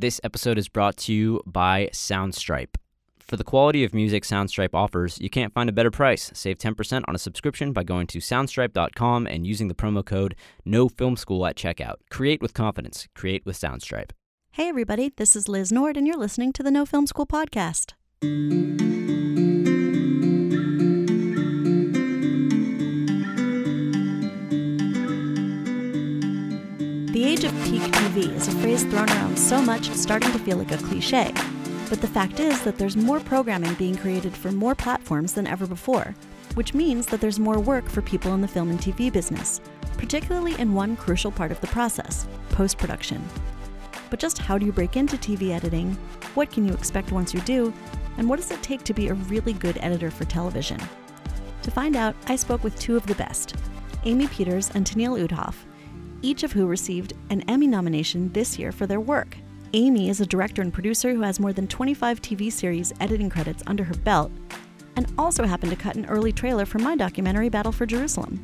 This episode is brought to you by Soundstripe. For the quality of music Soundstripe offers, you can't find a better price. Save 10% on a subscription by going to soundstripe.com and using the promo code NOFILMSCHOOL at checkout. Create with confidence. Create with Soundstripe. Hey, everybody, this is Liz Nord, and you're listening to the No Film School podcast. Is a phrase thrown around so much it's starting to feel like a cliche. But the fact is that there's more programming being created for more platforms than ever before, which means that there's more work for people in the film and TV business, particularly in one crucial part of the process post production. But just how do you break into TV editing? What can you expect once you do? And what does it take to be a really good editor for television? To find out, I spoke with two of the best Amy Peters and Tenille Uithoff, each of who received an Emmy nomination this year for their work. Amy is a director and producer who has more than 25 TV series editing credits under her belt, and also happened to cut an early trailer for my documentary Battle for Jerusalem.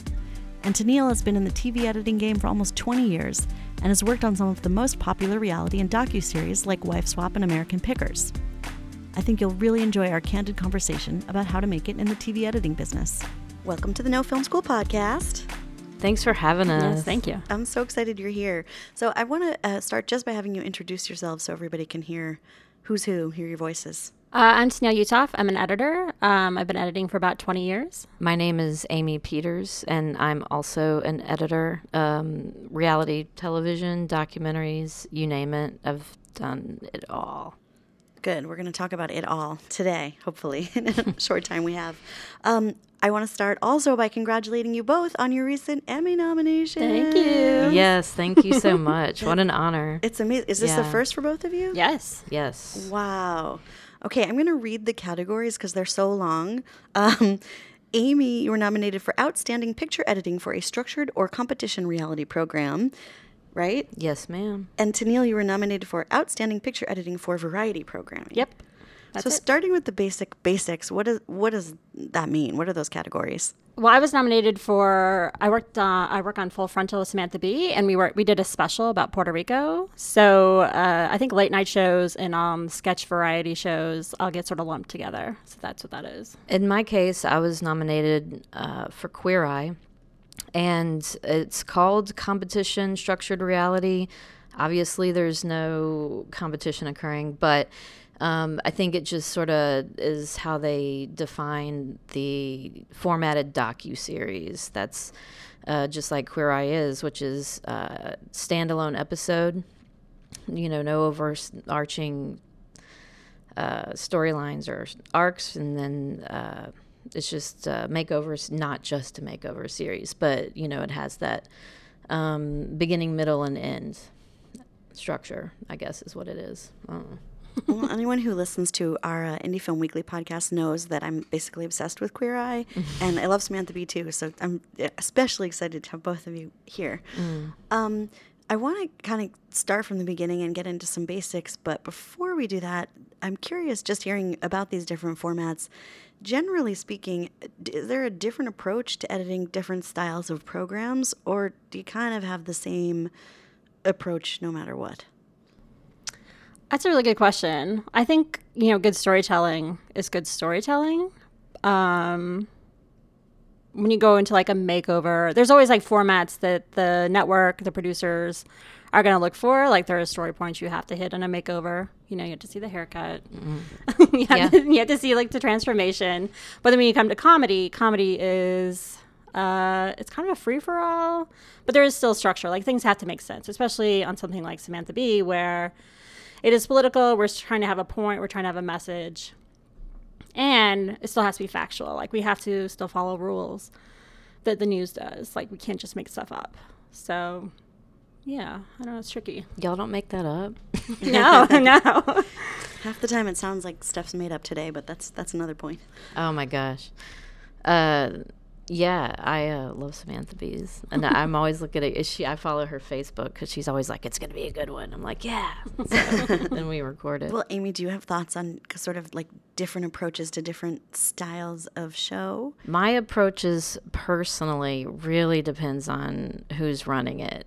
And Tenille has been in the TV editing game for almost 20 years and has worked on some of the most popular reality and docu-series like Wife Swap and American Pickers. I think you'll really enjoy our candid conversation about how to make it in the TV editing business. Welcome to the No Film School podcast. Thanks for having us. Yes, thank you. I'm so excited you're here. So I want to uh, start just by having you introduce yourselves so everybody can hear who's who, hear your voices. Uh, I'm Tenille Uithoff. I'm an editor. Um, I've been editing for about 20 years. My name is Amy Peters, and I'm also an editor. Um, reality television, documentaries, you name it. I've done it all. Good. We're going to talk about it all today, hopefully, in a short time we have. Um, I want to start also by congratulating you both on your recent Emmy nomination. Thank you. Yes, thank you so much. what an honor. It's amazing. Is this the first for both of you? Yes. Yes. Wow. Okay, I'm going to read the categories because they're so long. Um, Amy, you were nominated for Outstanding Picture Editing for a Structured or Competition Reality Program, right? Yes, ma'am. And Tenille, you were nominated for Outstanding Picture Editing for Variety Programming. Yep. That's so it. starting with the basic basics, what does what does that mean? What are those categories? Well, I was nominated for. I worked. Uh, I work on Full Frontal with Samantha Bee, and we were we did a special about Puerto Rico. So uh, I think late night shows and um, sketch variety shows all get sort of lumped together. So that's what that is. In my case, I was nominated uh, for Queer Eye, and it's called Competition Structured Reality. Obviously, there's no competition occurring, but um, I think it just sort of is how they define the formatted docu series. That's uh, just like Queer Eye is, which is uh, standalone episode. You know, no overarching uh, storylines or arcs, and then uh, it's just uh, makeovers, not just a makeover series, but you know, it has that um, beginning, middle, and end structure. I guess is what it is. Well, anyone who listens to our uh, Indie Film Weekly podcast knows that I'm basically obsessed with Queer Eye, and I love Samantha Bee too. So I'm especially excited to have both of you here. Um, I want to kind of start from the beginning and get into some basics, but before we do that, I'm curious just hearing about these different formats. Generally speaking, is there a different approach to editing different styles of programs, or do you kind of have the same approach no matter what? That's a really good question. I think you know, good storytelling is good storytelling. Um, when you go into like a makeover, there's always like formats that the network, the producers are going to look for. Like there are story points you have to hit in a makeover. You know, you have to see the haircut. you, have Yeah. to, you have to see like the transformation. But then when you come to comedy, comedy is uh, it's kind of a free for all, but there is still structure. Like things have to make sense, especially on something like Samantha Bee, where it is political. We're trying to have a point. We're trying to have a message, and it still has to be factual. Like we have to still follow rules that the news does. Like we can't just make stuff up. So, yeah, I don't know. It's tricky. Y'all don't make that up. No, no. Half the time it sounds like stuff's made up today, but that's that's another point. Oh my gosh. Uh, yeah, I uh, love Samantha Bees, and I'm always looking at. Is she? I follow her Facebook because she's always like, "It's gonna be a good one." I'm like, "Yeah," so, and we record it. Well, Amy, do you have thoughts on sort of like different approaches to different styles of show? My approaches personally really depends on who's running it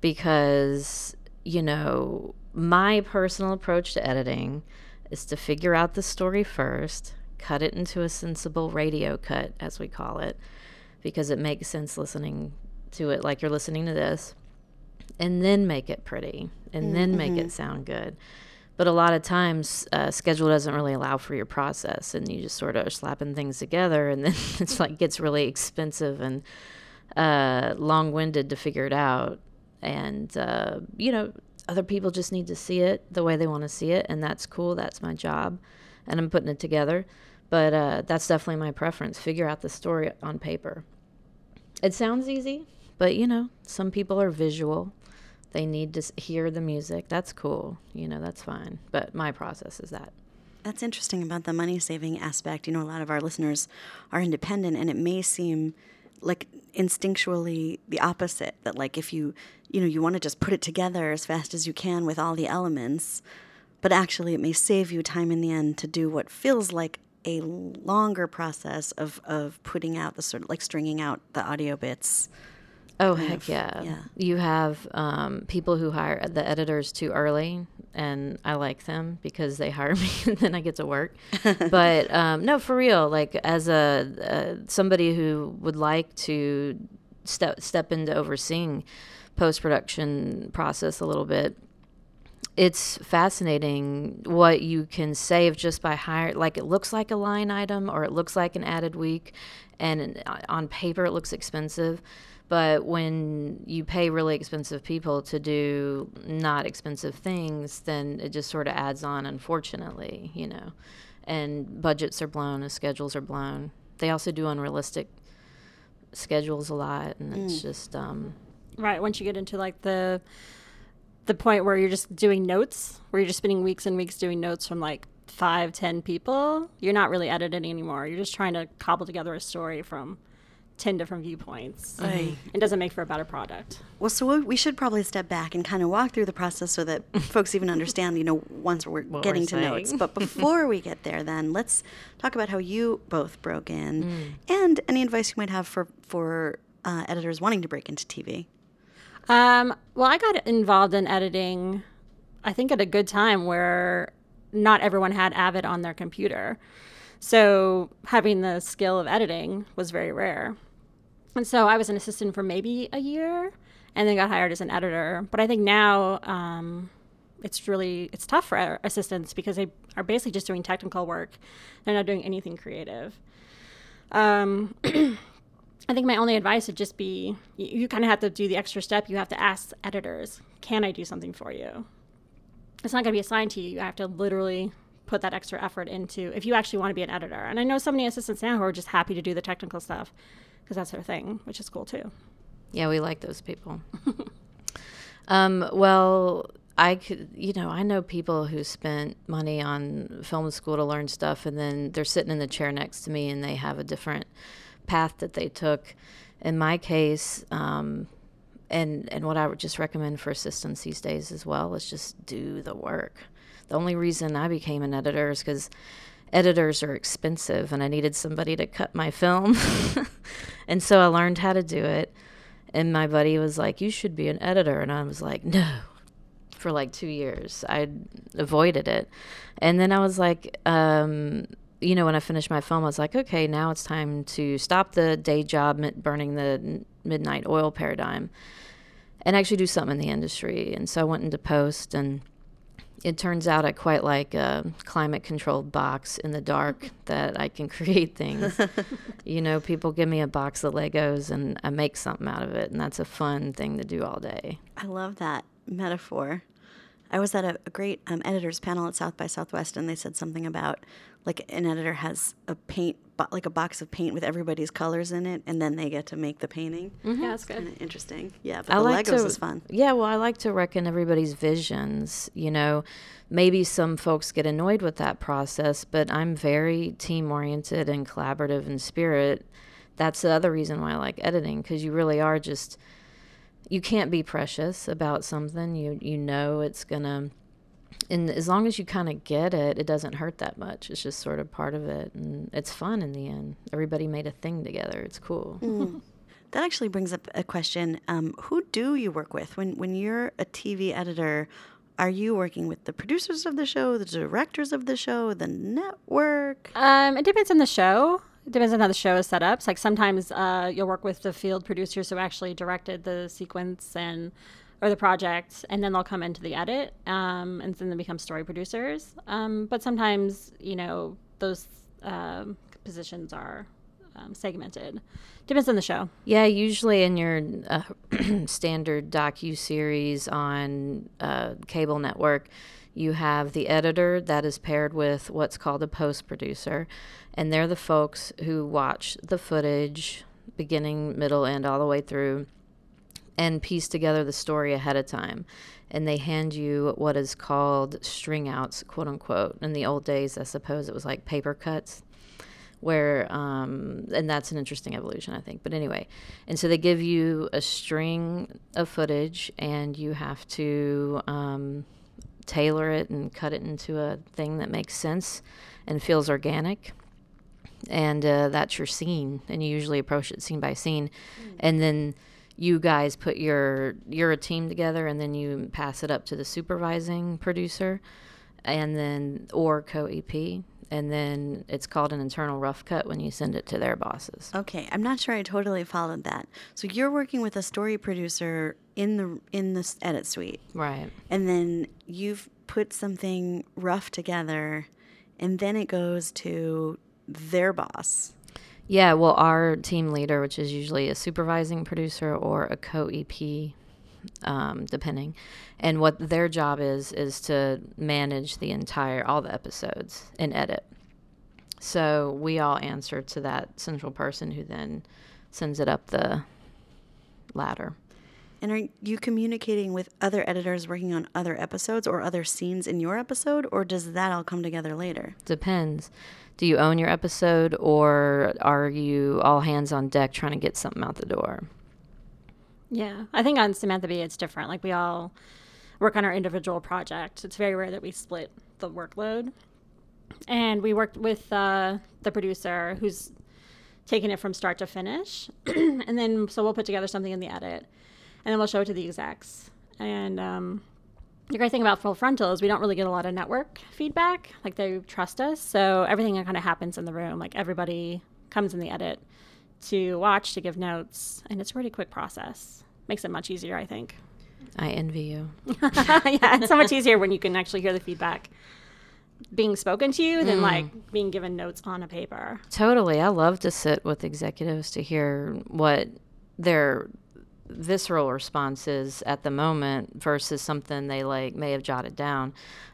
because you know my personal approach to editing is to figure out the story first, cut it into a sensible radio cut, as we call it, because it makes sense listening to it like you're listening to this, and then make it pretty, and mm-hmm. then make it mm-hmm. sound good. But a lot of times, uh, schedule doesn't really allow for your process, and you just sort of are slapping things together, and then it's like gets really expensive and uh, long-winded to figure it out. And uh, you know, other people just need to see it the way they want to see it, and that's cool. That's my job, and I'm putting it together. But uh, that's definitely my preference. Figure out the story on paper. It sounds easy, but you know, some people are visual. They need to hear the music. That's cool. You know, that's fine. But my process is that. That's interesting about the money saving aspect. You know, a lot of our listeners are independent, and it may seem like instinctually the opposite that like if you you know you want to just put it together as fast as you can with all the elements but actually it may save you time in the end to do what feels like a longer process of of putting out the sort of like stringing out the audio bits Oh heck of, yeah. yeah! You have um, people who hire the editors too early, and I like them because they hire me, and then I get to work. but um, no, for real. Like as a uh, somebody who would like to step step into overseeing post production process a little bit, it's fascinating what you can save just by hiring. Like it looks like a line item, or it looks like an added week, and uh, on paper it looks expensive but when you pay really expensive people to do not expensive things, then it just sort of adds on, unfortunately, you know. And budgets are blown, and schedules are blown. They also do unrealistic schedules a lot, and mm. it's just um, right. Once you get into like the the point where you're just doing notes, where you're just spending weeks and weeks doing notes from like five, ten people, you're not really editing anymore. You're just trying to cobble together a story from 10 different viewpoints. Right. It doesn't make for a better product. Well, so we should probably step back and kind of walk through the process so that folks even understand, you know, once we're what getting we're to saying. notes. But before we get there, then let's talk about how you both broke in mm. and any advice you might have for, for uh, editors wanting to break into TV. Um, well, I got involved in editing, I think, at a good time where not everyone had Avid on their computer. So having the skill of editing was very rare. And so I was an assistant for maybe a year and then got hired as an editor. But I think now um, it's really it's tough for assistants because they are basically just doing technical work. They're not doing anything creative. Um, I think my only advice would just be you, you kind of have to do the extra step. You have to ask editors, can I do something for you? It's not going to be assigned to you. You have to literally put that extra effort into if you actually want to be an editor. And I know so many assistants now who are just happy to do the technical stuff because that's her thing, which is cool too. Yeah, we like those people. um, well, I could, you know, I know people who spent money on film school to learn stuff, and then they're sitting in the chair next to me, and they have a different path that they took. In my case, um, and and what I would just recommend for assistants these days as well is just do the work. The only reason I became an editor is because editors are expensive and I needed somebody to cut my film. and so I learned how to do it. And my buddy was like, You should be an editor. And I was like, No. For like two years, I avoided it. And then I was like, um, you know, when I finished my film, I was like, okay, now it's time to stop the day job burning the midnight oil paradigm and actually do something in the industry. And so I went into post and it turns out I quite like a climate controlled box in the dark that I can create things. you know, people give me a box of Legos and I make something out of it, and that's a fun thing to do all day. I love that metaphor. I was at a, a great um, editors panel at South by Southwest, and they said something about like an editor has a paint, bo- like a box of paint with everybody's colors in it, and then they get to make the painting. Mm-hmm. Yeah, that's good. interesting. Yeah, but I the like Legos to, is fun. Yeah, well, I like to reckon everybody's visions. You know, maybe some folks get annoyed with that process, but I'm very team oriented and collaborative in spirit. That's the other reason why I like editing because you really are just you can't be precious about something. You you know it's gonna and as long as you kind of get it, it doesn't hurt that much. It's just sort of part of it, and it's fun in the end. Everybody made a thing together. It's cool. Mm. that actually brings up a question: um, Who do you work with when when you're a TV editor? are you working with the producers of the show, the directors of the show, the network? Um, it depends on the show. It depends on how the show is set up. So, like sometimes uh, you'll work with the field producers who actually directed the sequence and or the project, and then they'll come into the edit, um, and then they become story producers. Um, but sometimes, you know, those um, positions are um, segmented. Depends on the show. Yeah, usually in your uh, standard docu series on uh, cable network, you have the editor that is paired with what's called a post producer, and they're the folks who watch the footage, beginning, middle, end, all the way through, and piece together the story ahead of time. And they hand you what is called string outs, quote unquote. In the old days, I suppose it was like paper cuts where um, and that's an interesting evolution i think but anyway and so they give you a string of footage and you have to um, tailor it and cut it into a thing that makes sense and feels organic and uh, that's your scene and you usually approach it scene by scene mm. and then you guys put your you're a team together and then you pass it up to the supervising producer and then or co-ep and then it's called an internal rough cut when you send it to their bosses. Okay, I'm not sure I totally followed that. So you're working with a story producer in the in the edit suite, right? And then you've put something rough together, and then it goes to their boss. Yeah, well, our team leader, which is usually a supervising producer or a co EP, um, depending. And what their job is is to manage the entire all the episodes and edit. So we all answer to that central person who then sends it up the ladder. And are you communicating with other editors working on other episodes or other scenes in your episode, or does that all come together later? Depends. Do you own your episode, or are you all hands on deck trying to get something out the door? Yeah, I think on Samantha Bee it's different. Like we all work on our individual project. It's very rare that we split the workload. And we worked with uh, the producer who's taking it from start to finish. and then, so we'll put together something in the edit and then we'll show it to the execs. And um, the great thing about Full Frontal is we don't really get a lot of network feedback. Like they trust us. So everything kind of happens in the room. Like everybody comes in the edit to watch, to give notes. And it's a pretty quick process. Makes it much easier, I think. I envy you. yeah, it's so much easier when you can actually hear the feedback being spoken to you than mm. like being given notes on a paper. Totally. I love to sit with executives to hear what their visceral response is at the moment versus something they like may have jotted down.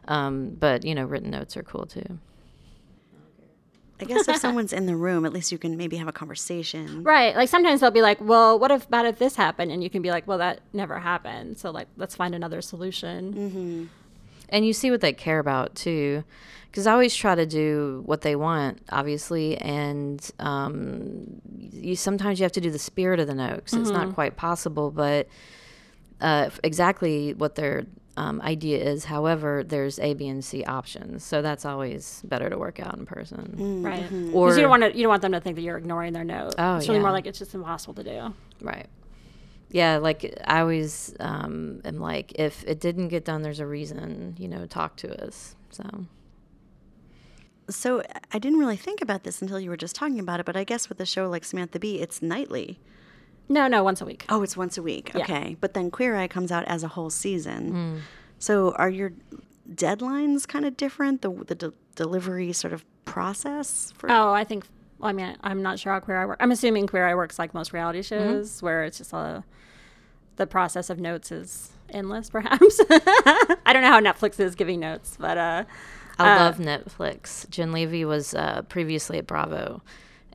Um, but you know, written notes are cool too. I guess if someone's in the room, at least you can maybe have a conversation. Right. Like sometimes they'll be like, well, what if, about if this happened? And you can be like, well, that never happened. So, like, let's find another solution. Mm-hmm. And you see what they care about too. Because I always try to do what they want, obviously. And um, you sometimes you have to do the spirit of the note because mm-hmm. it's not mm-hmm. quite possible. But uh, exactly what they're um, idea is. However, there's A, B, and C options, so that's always better to work out in person, mm, right? Mm-hmm. Or you don't want to you don't want them to think that you're ignoring their note. Oh, it's really yeah. more like it's just impossible to do. Right. Yeah, like I always um, am like, if it didn't get done, there's a reason. You know, talk to us. So. So I didn't really think about this until you were just talking about it, but I guess with a show like Samantha Bee, it's nightly. No, no, once a week. Oh, it's once a week. Yeah. Okay. But then Queer Eye comes out as a whole season. Mm. So are your deadlines kind of different? The the de- delivery sort of process? For- oh, I think. Well, I mean, I'm not sure how Queer Eye works. I'm assuming Queer Eye works like most reality mm-hmm. shows, mm-hmm. where it's just a the process of notes is endless. Perhaps I don't know how Netflix is giving notes, but uh, I uh, love Netflix. Jen Levy was uh, previously at Bravo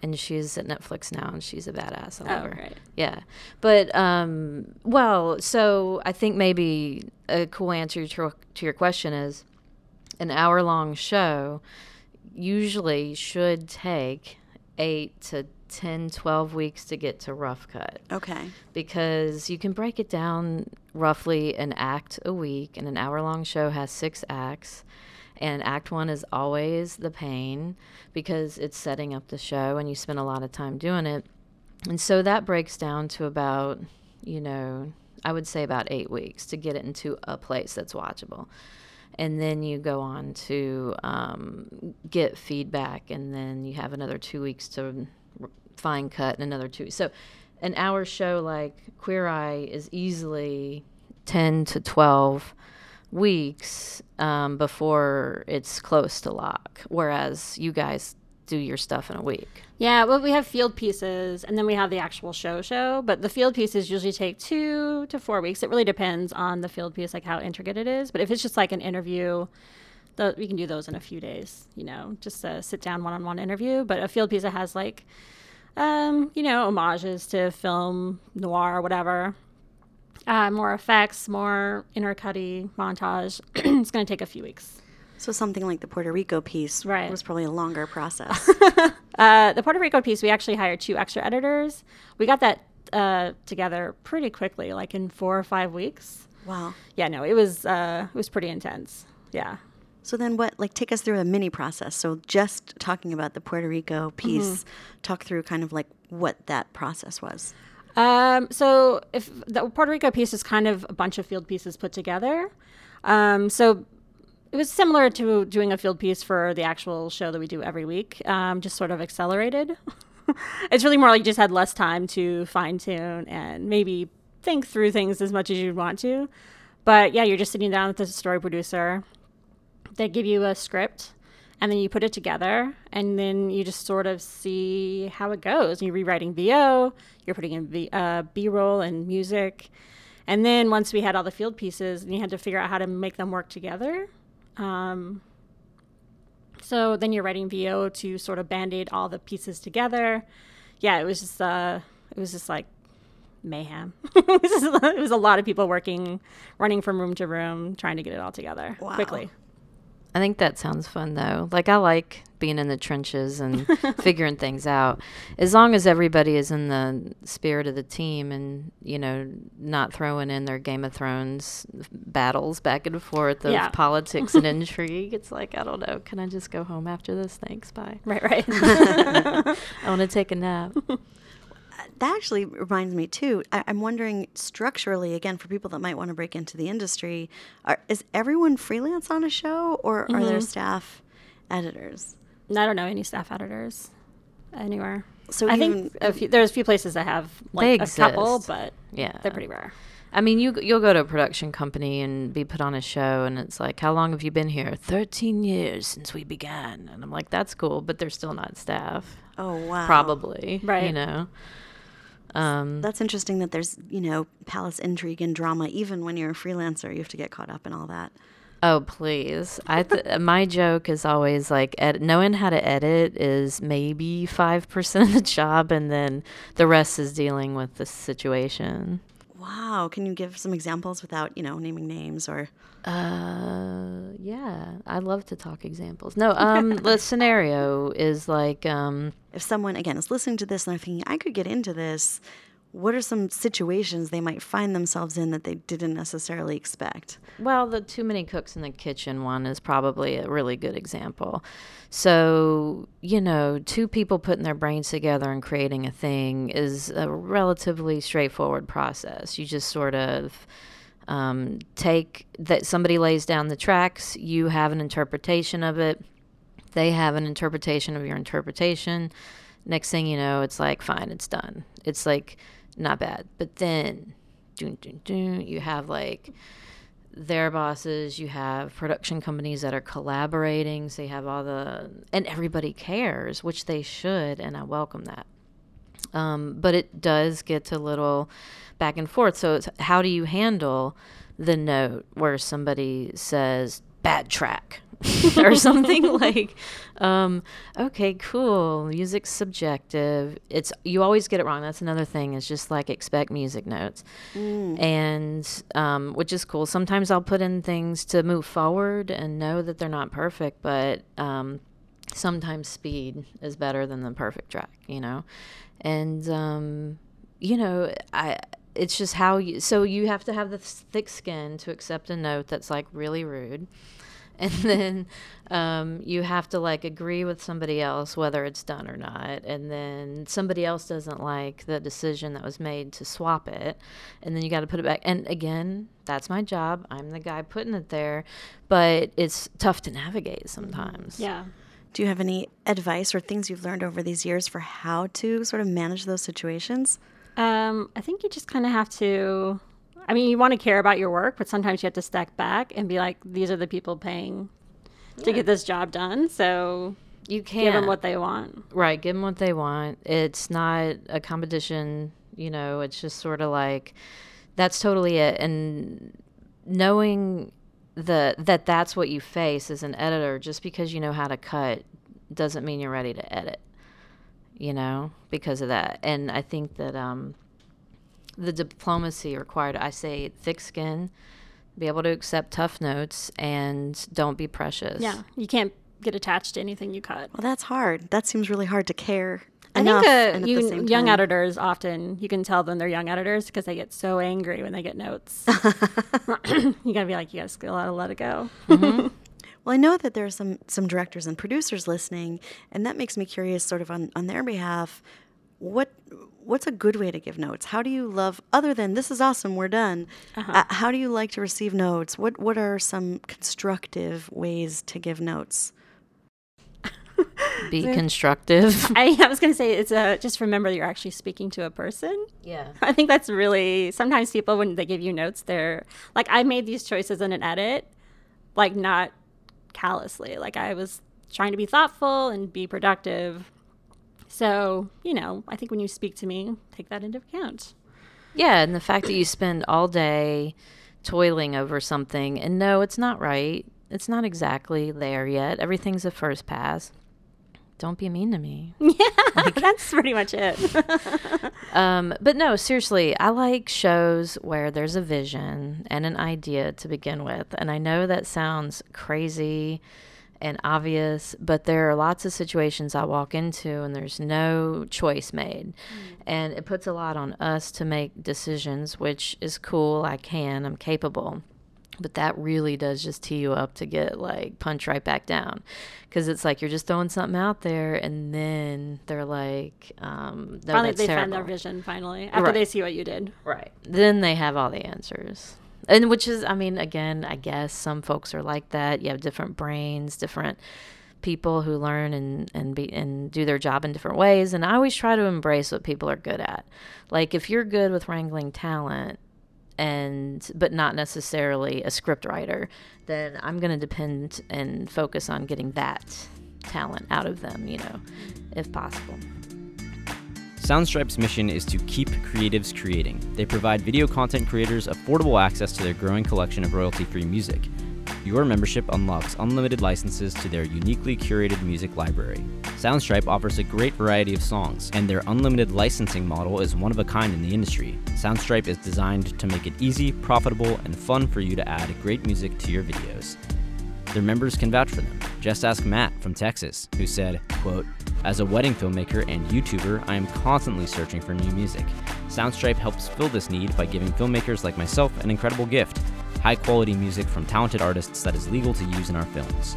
and she's at Netflix now, and she's a badass. I love oh, her. Right. Yeah, but um, well, so I think maybe a cool answer to, to your question is an hour long show usually should take eight to 10, 12 weeks to get to rough cut. Okay. Because you can break it down roughly an act a week, and an hour long show has six acts. And act one is always the pain because it's setting up the show and you spend a lot of time doing it. And so that breaks down to about, you know, I would say about eight weeks to get it into a place that's watchable. And then you go on to um, get feedback, and then you have another two weeks to fine cut, and another two. So, an hour show like Queer Eye is easily 10 to 12 weeks um, before it's close to lock, whereas you guys do your stuff in a week. Yeah, well, we have field pieces and then we have the actual show show, but the field pieces usually take two to four weeks. It really depends on the field piece, like how intricate it is. But if it's just like an interview, the, we can do those in a few days, you know, just a sit down one on one interview. But a field piece that has like, um, you know, homages to film noir or whatever, uh, more effects, more intercutty montage, it's going to take a few weeks. So something like the Puerto Rico piece Right. was probably a longer process. Uh, the Puerto Rico piece, we actually hired two extra editors. We got that uh, together pretty quickly, like in four or five weeks. wow. Yeah, no, it was uh, it was pretty intense. Yeah. So then what like take us through a mini process. So just talking about the Puerto Rico piece, talk through kind of like what that process was. Um, so if the Puerto Rico piece is kind of a bunch of field pieces put together. Um, so it was similar to doing a field piece for the actual show that we do every week, um, just sort of accelerated. it's really more like you just had less time to fine tune and maybe think through things as much as you'd want to. But yeah, you're just sitting down with the story producer. They give you a script and then you put it together and then you just sort of see how it goes. You're rewriting VO, you're putting in v, uh, B-roll and music. And then once we had all the field pieces, and you had to figure out how to make them work together. Um, so then you're writing VO to sort of band-aid all the pieces together. Yeah, it was just uh, it was just like mayhem. it, was just- it was a lot of people working, running from room to room, trying to get it all together Wow. quickly. I think that sounds fun though. Like I like being in the trenches and figuring things out. As long as everybody is in the spirit of the team and, you know, not throwing in their Game of Thrones battles back and forth of Yeah. politics and intrigue. It's like, I don't know, can I just go home after this? Thanks, bye. Right, right. I want to take a nap. That actually reminds me too. I, I'm wondering structurally again for people that might want to break into the industry, are, is everyone freelance on a show or are there mm-hmm. staff editors? I don't know any staff editors anywhere. So I even- think a few, there's a few places that have like a couple, but Yeah. they're pretty rare. I mean, you you'll go to a production company and be put on a show, and it's like, how long have you been here? Thirteen years since we began, and I'm like, that's cool, but they're still not staff, Oh wow. probably, right, You know, um, That's interesting that there's, you know, palace intrigue and drama even when you're a freelancer, you have to get caught up in all that. oh please. I th- my joke is always like, ed- knowing how to edit is maybe five percent of the job, and then the rest is dealing with the situation. Wow. Can you give some examples without, you know, naming names or Uh, yeah, I love to talk examples. No, um, the scenario is like, um, if someone again is listening to this and they're thinking, I could get into this, what are some situations they might find themselves in that they didn't necessarily expect? well, the too many cooks in the kitchen one is probably a really good example. So, you know, two people putting their brains together and creating a thing is a relatively straightforward process. You just sort of um, take that somebody lays down the tracks, you have an interpretation of it, they have an interpretation of your interpretation. Next thing you know, it's like, fine, it's done. It's like, not bad. But then, dun, dun, dun, you have like their bosses, you have production companies that are collaborating. So you have all the, and everybody cares, which they should, and I welcome that. Um, but it does get to little back and forth. So it's how do you handle the note where somebody says bad track or something like, um, okay, cool. Music's subjective. It's you always get it wrong. That's another thing. Is just like expect music notes, and um, which is cool. Sometimes I'll put in things to move forward and know that they're not perfect, but um, sometimes speed is better than the perfect track, you know? And, um, you know, I, it's just how you, so you have to have the thick skin to accept a note that's like really rude. and then um, you have to like agree with somebody else whether it's done or not and then somebody else doesn't like the decision that was made to swap it and then you got to put it back and again that's my job i'm the guy putting it there but it's tough to navigate sometimes Yeah. Do you have any advice or things you've learned over these years for how to sort of manage those situations? Um, I think you just kind of have to. I mean, you want to care about your work, but sometimes you have to step back and be like, these are the people paying to get this job done. So you can't give them what they want. Right, give them what they want. It's not a competition, you know, it's just sort of like that's totally it. And knowing the that that's what you face as an editor just because you know how to cut doesn't mean you're ready to edit. You know, because of that. And I think that um the diplomacy required, I say thick skin, be able to accept tough notes and don't be precious. Yeah, you can't get attached to anything you cut. Well, that's hard. That seems really hard to care. I enough think and uh, you, young time- editors often you can tell them they're young editors because they get so angry when they get notes. you gotta be like, you gotta gotta let it go. Well, I know that there are some some directors and producers listening, and that makes me curious, sort of on on their behalf. What what's a good way to give notes? How do you love other than this is awesome, we're done? Uh, how do you like to receive notes? What what are some constructive ways to give notes? Be constructive. I, I was gonna say it's a just remember that you're actually speaking to a person. yeah. I think that's really sometimes people when they give you notes, they're like, I made these choices in an edit, like not callously. Like I was trying to be thoughtful and be productive. So, you know, I think when you speak to me, take that into account. Yeah, and the fact that you spend all day toiling over something and no, it's not right. It's not exactly there yet. Everything's a first pass. Don't be mean to me. Yeah, that's pretty much it. Um, but no, seriously, I like shows where there's a vision and an idea to begin with. And I know that sounds crazy and obvious, but there are lots of situations I walk into and there's no choice made. And it puts a lot on us to make decisions, which is cool. I can, I'm capable. But that really does just tee you up to get like punch right back down. Because it's like you're just throwing something out there and then they're like, um, no, finally, they terrible. find their vision finally after Right. they see what you did. Right. Then they have all the answers. And which is, I mean, again, I guess some folks are like that. You have different brains, different people who learn and, and be and do their job in different ways. And I always try to embrace what people are good at. Like if you're good with wrangling talent and but not necessarily a script writer, then I'm gonna depend and focus on getting that talent out of them, you know, if possible. Soundstripe's mission is to keep creatives creating. They provide video content creators affordable access to their growing collection of royalty free music. Your membership unlocks unlimited licenses to their uniquely curated music library. Soundstripe offers a great variety of songs, and their unlimited licensing model is one of a kind in the industry. Soundstripe is designed to make it easy, profitable, and fun for you to add great music to your videos. Their members can vouch for them. Just ask Matt from Texas, who said, quote, As a wedding filmmaker and YouTuber, I am constantly searching for new music. Soundstripe helps fill this need by giving filmmakers like myself an incredible gift high quality music from talented artists that is legal to use in our films.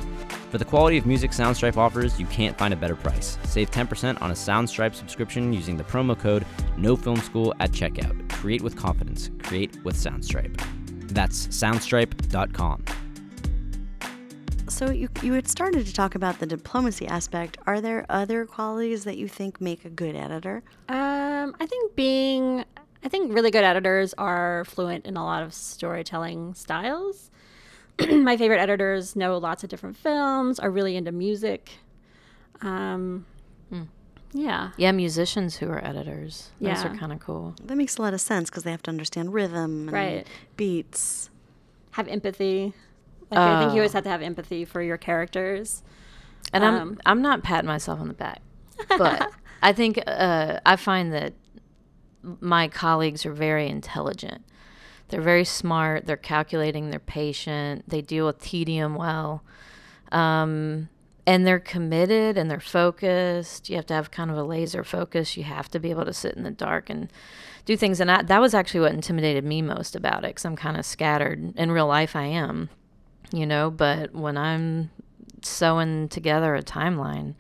For the quality of music Soundstripe offers, you can't find a better price. Save 10% on a Soundstripe subscription using the promo code NOFILMSCHOOL at checkout. Create with confidence. Create with Soundstripe. That's soundstripe.com. So you you had started to talk about the diplomacy aspect. Are there other qualities that you think make a good editor? Um, I think being, I think really good editors are fluent in a lot of storytelling styles. My favorite editors know lots of different films, are really into music. Um, Yeah. Yeah, musicians who are editors. Those Yeah. are kind of cool. That makes a lot of sense because they have to understand rhythm and Right. beats. Have empathy. Like, I think you always Oh. have to have empathy for your characters. And I'm Um, I'm not patting myself on the back, but I think uh, I find that my colleagues are very intelligent. They're very smart. They're calculating. They're patient. They deal with tedium well, um, and they're committed and they're focused. You have to have kind of a laser focus. You have to be able to sit in the dark and do things. And I, that was actually what intimidated me most about it, because I'm kind of scattered. In real life, I am. You know, but when I'm sewing together a timeline,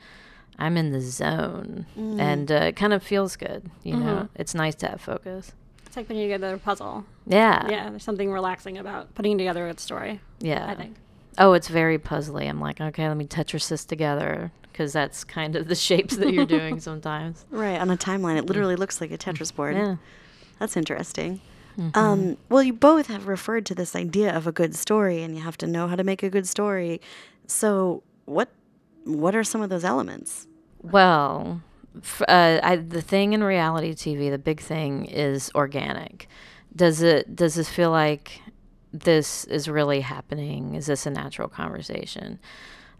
I'm in the zone Mm. and uh, it kind of feels good, you know. Mhm. It's nice to have focus. It's like putting together a puzzle. Yeah. yeah, there's something relaxing about putting together a story. Yeah. I think. Oh, it's very puzzly. I'm like, okay, let me Tetris this together because that's kind of the shapes that you're doing sometimes. Right, on a timeline, it literally looks like a Tetris board. Yeah. That's interesting. Mm-hmm. Um, well, you both have referred to this idea of a good story, and you have to know how to make a good story. So, what what are some of those elements? Well, f- uh, I, the thing in reality TV, the big thing is organic. Does it? Does this feel like this is really happening? Is this a natural conversation?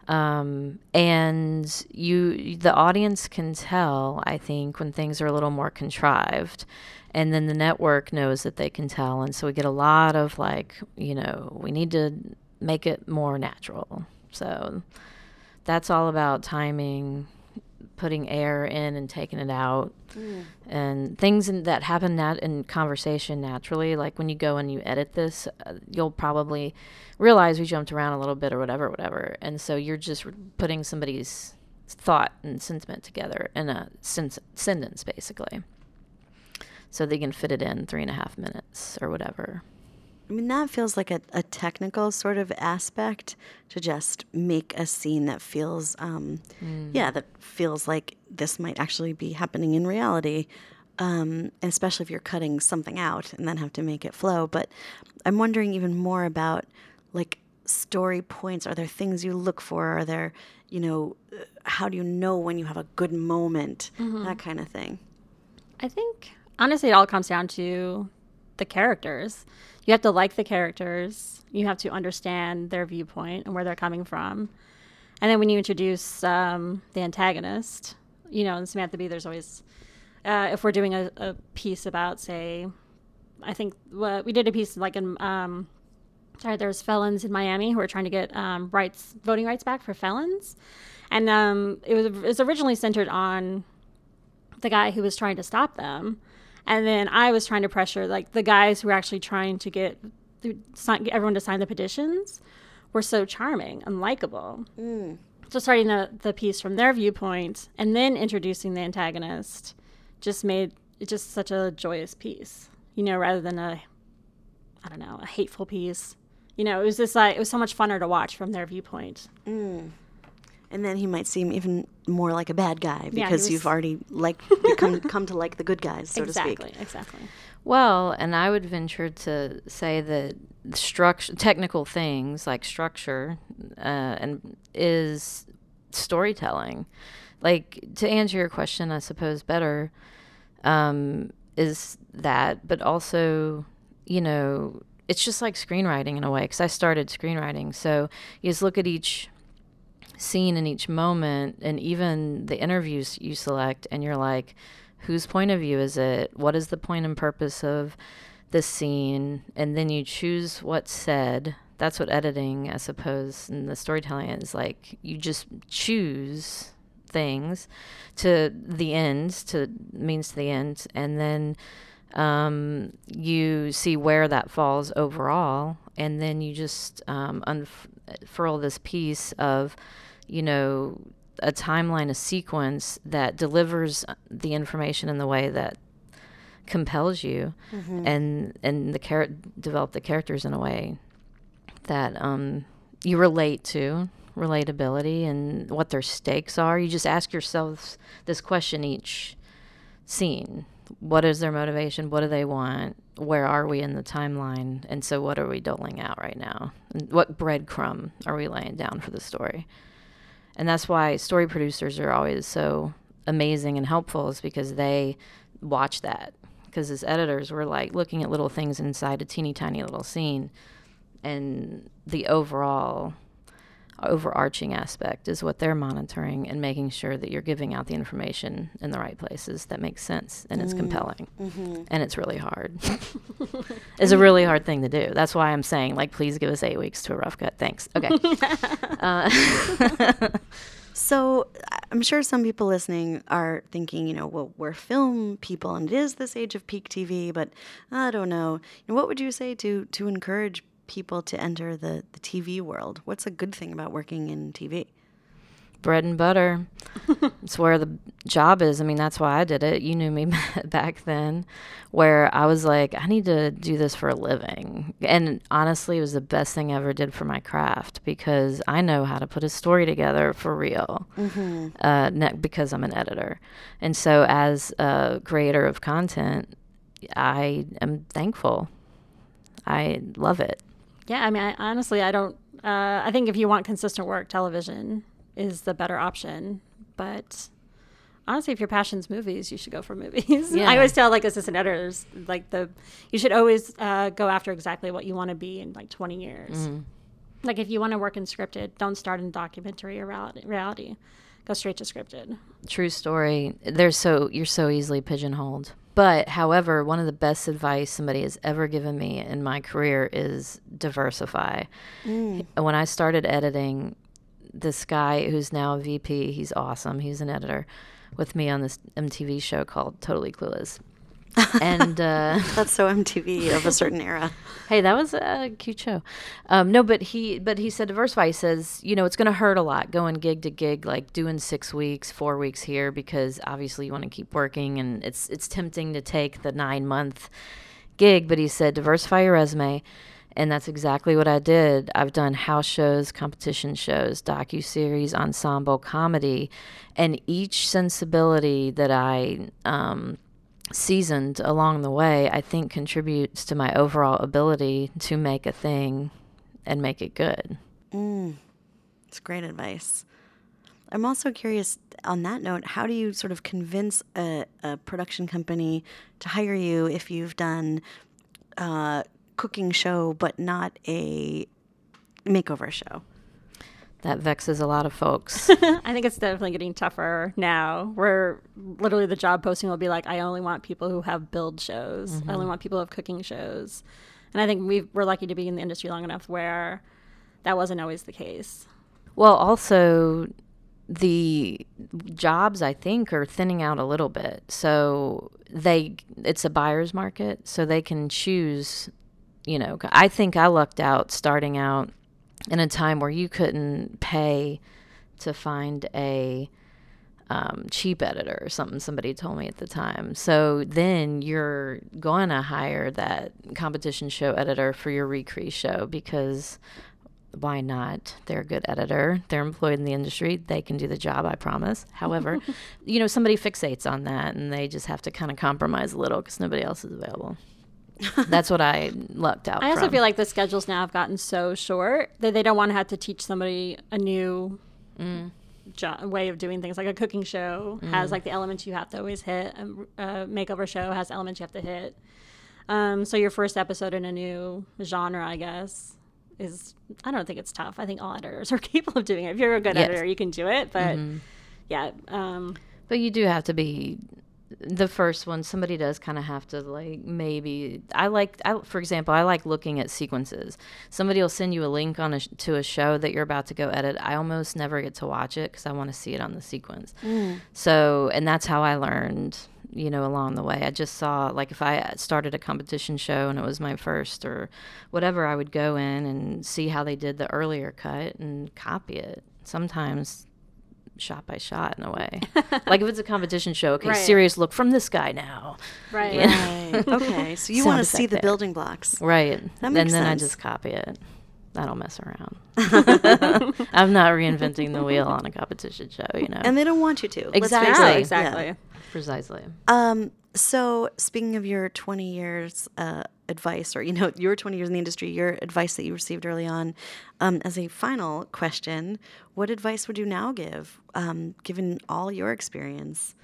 Um, and you, the audience can tell. I think when things are a little more contrived, and then the network knows that they can tell, and so we get a lot of like, you know, we need to make it more natural. So that's all about timing putting air in and taking it out. And things in, that happen nat- in conversation naturally like when you go and you edit this uh, you'll probably realize we jumped around a little bit or whatever whatever. And so you're just putting somebody's thought and sentiment together in a sen- sentence basically so they can fit it in three and a half minutes or whatever I mean, that feels like a, a technical sort of aspect to just make a scene that feels, um, yeah, that feels like this might actually be happening in reality. Um, especially if you're cutting something out and then have to make it flow. But I'm wondering even more about like story points. Are there things you look for? Are there, you know, uh, how do you know when you have a good moment? That kind of thing. I think honestly, it all comes down to the characters. You have to like the characters. You have to understand their viewpoint and where they're coming from. And then when you introduce um, the antagonist, you know, in Samantha Bee, there's always, uh, if we're doing a, a piece about, say, I think well, we did a piece like in, um, sorry, there's felons in Miami who are trying to get um, rights, voting rights back for felons. And um, it, was, it was originally centered on the guy who was trying to stop them. And then I was trying to pressure like the guys who were actually trying to get get everyone to sign the petitions were so charming and likable. Mm. So starting the, the piece from their viewpoint and then introducing the antagonist just made it just such a joyous piece, you know, rather than a, I don't know, a hateful piece. You know, it was just like, it was so much funner to watch from their viewpoint. Mm. And then he might seem even more like a bad guy he because was- you've already like become come to like the good guys, so exactly, to speak. exactly. Well, and I would venture to say that structure, technical things like structure, uh, and is storytelling. Like to answer your question, I suppose better um, is that, but also, you know, it's just like screenwriting in a way because I started screenwriting. So you just look at each scene in each moment and even the interviews you select and you're like whose point of view is it? What is the point and purpose of this scene? And then you choose what's said. That's what editing i suppose and the storytelling is like. You just choose things to the end to means to the end and then um, you see where that falls overall and then you just um, unfurl this piece of you know a timeline a sequence that delivers the information in the way that compels you and and the char- develop the characters in a way that um, you relate to relatability and what their stakes are. You just ask yourselves this question each scene what is their motivation? What do they want? Where are we in the timeline? And so what are we doling out right now? And what breadcrumb are we laying down for the story? And that's why story producers are always so amazing and helpful is because they watch that. Because as editors we're like looking at little things inside a teeny tiny little scene. And the overall overarching aspect is what they're monitoring and making sure that you're giving out the information in the right places that makes sense and it's compelling. And it's really hard. It's a really hard thing to do. That's why i'm saying like please give us eight weeks to a rough cut. Thanks. Okay. Uh, So I- I'm sure some people listening are thinking, you know, well, we're film people, and it is this age of peak TV, but I don't know. You know, what would you say to to encourage people to enter the, the TV world? What's a good thing about working in TV? bread and butter. it's where the job is. I mean, that's why I did it. You knew me back then, where I was like, I need to do this for a living. And honestly, it was the best thing I ever did for my craft because I know how to put a story together for real mm-hmm. uh, ne- because I'm an editor. And so, as a creator of content, I am thankful. I love it. Yeah, I mean, I, honestly, I don't. Uh, I think if you want consistent work, television is the better option. But honestly, if your passion's movies, you should go for movies. Yeah. I always tell like assistant editors, like the you should always uh, go after exactly what you want to be in like 20 years. Mm. Like if you want to work in scripted, don't start in documentary or reality. reality. Go straight to scripted. True story. There's so you're so easily pigeonholed. But however, one of the best advice somebody has ever given me in my career is diversify. Mm. When I started editing, this guy who's now a VP. He's awesome. He's an editor with me on this MTV show called Totally Clueless. and uh, that's so MTV of a certain era. hey, that was a cute show. Um, no, but he but he said diversify. He says you know it's going to hurt a lot going gig to gig, like doing six weeks, four weeks here, because obviously you want to keep working, and it's it's tempting to take the nine month gig. But he said diversify your resume and that's exactly what I did. I've done house shows, competition shows, docu series, ensemble, comedy, and each sensibility that I um, seasoned along the way, I think contributes to my overall ability to make a thing and make it good. Mm, it's great advice. I'm also curious on that note, how do you sort of convince a, a production company to hire you if you've done a cooking show, but not a makeover show. That vexes a lot of folks. I think it's definitely getting tougher now, where literally the job posting will be like, I only want people who have build shows. Mm-hmm. I only mm-hmm. want people who have cooking shows. And I think we we're lucky to be in the industry long enough where that wasn't always the case. Well, also, the jobs I think are thinning out a little bit. So they it's a buyer's market, so they can choose you know, I think I lucked out starting out in a time where you couldn't pay to find a um, cheap editor or something somebody told me at the time. So then you're going to hire that competition show editor for your recre show because why not? They're a good editor. They're employed in the industry. They can do the job, I promise. However, you know, somebody fixates on that and they just have to kind of compromise a little because nobody else is available. That's what I lucked out. I also from. feel like the schedules now have gotten so short that they don't want to have to teach somebody a new mm. jo- way of doing things. Like a cooking show mm. has like the elements you have to always hit. A, a makeover show has elements you have to hit. Um, so your first episode in a new genre, I guess, is I don't think it's tough. I think all editors are capable of doing it. If you're a good yes. editor, you can do it. But mm-hmm. yeah. Um, but you do have to be the first one somebody does kind of have to like maybe i like I, for example i like looking at sequences. Somebody will send you a link on a, to a show that you're about to go edit. I almost never get to watch it because i want to see it on the sequence. Mm. so and that's how i learned you know along the way. I just saw like if i started a competition show and it was my first or whatever i would go in and see how they did the earlier cut and copy it. Sometimes shot by shot in a way. like if it's a competition show, okay, right. serious look from this guy now. Right. right. okay. So you want to see the building blocks. Right. That makes and then sense. I just copy it. I don't mess around. I'm not reinventing the wheel on a competition show, you know. And they don't want you to. Exactly. exactly. Yeah. Precisely. Um, so speaking of your 20 years uh, advice, or you know, your 20 years in the industry, your advice that you received early on, um, as a final question, what advice would you now give, um, given all your experience?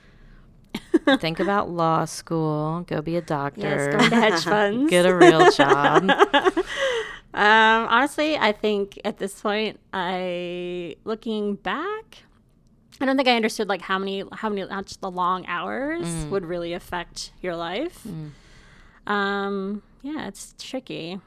Think about law school. Go be a doctor. Yes, go into hedge funds. Get a real job. Um, honestly, I think at this point, I looking back, I don't think I understood like how many how many how the long hours mm. would really affect your life. Mm. Um, yeah, it's tricky.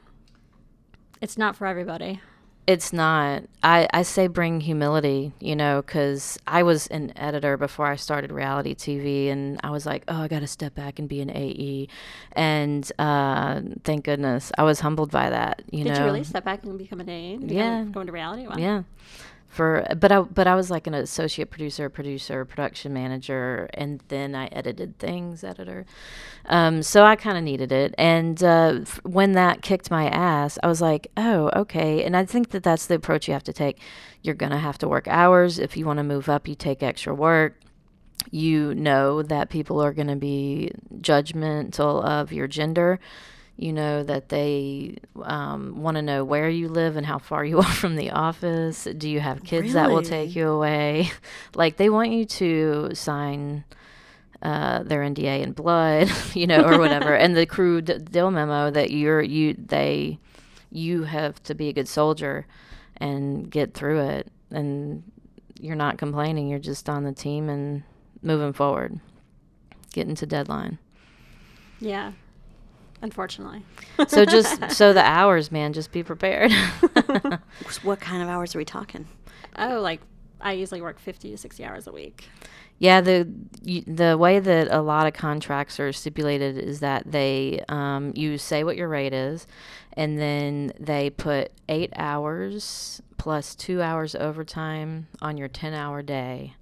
It's not for everybody. It's not. I, I say bring humility, you know, because I was an editor before I started reality TV, and I was like, oh, I got to step back and be an AE. And uh, thank goodness I was humbled by that, you Did know. you really step back and become an A? Become- Yeah. Go into reality? Wow. Yeah. For but I but I was like an associate producer, producer, production manager, and then I edited things, editor. Um, so I kind of needed it, and uh, f- when that kicked my ass, I was like, oh, okay. And I think that that's the approach you have to take. You're gonna have to work hours if you want to move up. You take extra work. You know that people are gonna be judgmental of your gender you know that they um, want to know where you live and how far you are from the office. Do you have kids that will take you away? Like they want you to sign uh, their nda in blood you know or whatever. And the crew d- deal memo that you're you they you have to be a good soldier and get through it. And you're not complaining. You're just on the team and moving forward getting to deadline. Yeah. Unfortunately. so just so the hours, man, just be prepared. What kind of hours are we talking? Oh, like I usually work 50 to 60 hours a week. yeah, the the way that a lot of contracts are stipulated is that they um, you say what your rate is, and then they put eight hours plus two hours overtime on your ten hour day,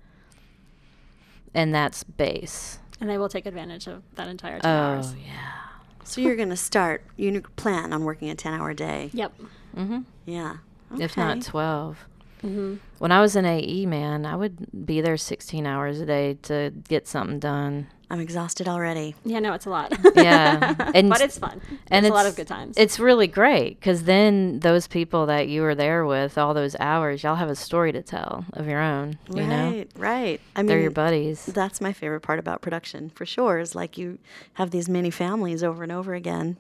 and that's base. And they will take advantage of that entire 10 Oh hours. yeah. So you're going to start, you plan on working a 10 hour day. Yep. Mm-hmm. Yeah. If not Okay. twelve. hmm When I was an AE, man, I would be there 16 hours a day to get something done. I'm exhausted already. Yeah, no, it's a lot. Yeah, and but it's fun. and it's a lot of good times. It's really great because then those people that you were there with all those hours, y'all have a story to tell of your own. You know, right, right. I mean, they're your buddies. that's my favorite part about production for sure is like you have these many families over and over again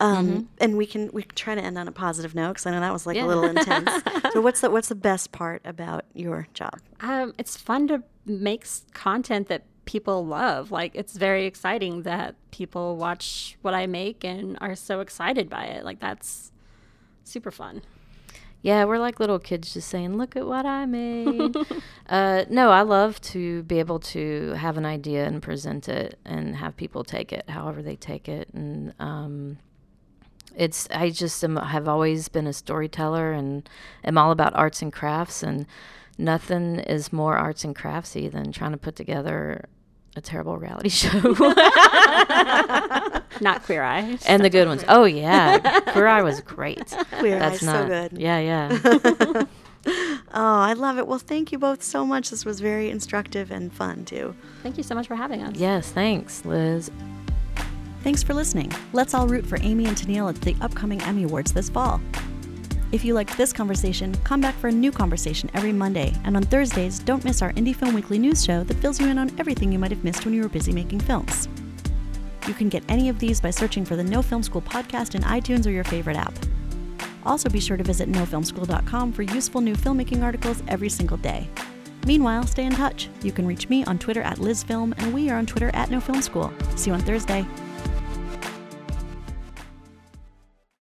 um, and we can we can try to end on a positive note because i know that was like Yeah. a little intense so what's the what's the best part about your job um, it's fun to make content that people love. Like it's very exciting that people watch what I make and are so excited by it. Like that's super fun. Yeah, we're like little kids just saying, "Look at what I made." uh, no, I love to be able to have an idea and present it, and have people take it however they take it, and um, it's I just am, have always been a storyteller and am all about arts and crafts, and nothing is more arts and craftsy than trying to put together a terrible reality show. Not Queer Eye. and the good ones. Oh yeah, Queer Eye was great. Queer That's Eye's not so good Yeah, yeah. oh i love it well thank you both so much this was very instructive and fun too Thank you so much for having us. yes, thanks, Liz. Thanks for listening. Let's all root for Amy and Tenille at the upcoming Emmy Awards this fall. If you liked this conversation, come back for a new conversation every Monday. And on Thursdays, don't miss our Indie Film Weekly news show that fills you in on everything you might have missed when you were busy making films. You can get any of these by searching for the No Film School podcast in iTunes or your favorite app. Also, be sure to visit nofilmschool.com for useful new filmmaking articles every single day. Meanwhile, stay in touch. You can reach me on Twitter at LizFilm, and we are on Twitter at NoFilmSchool. See you on Thursday.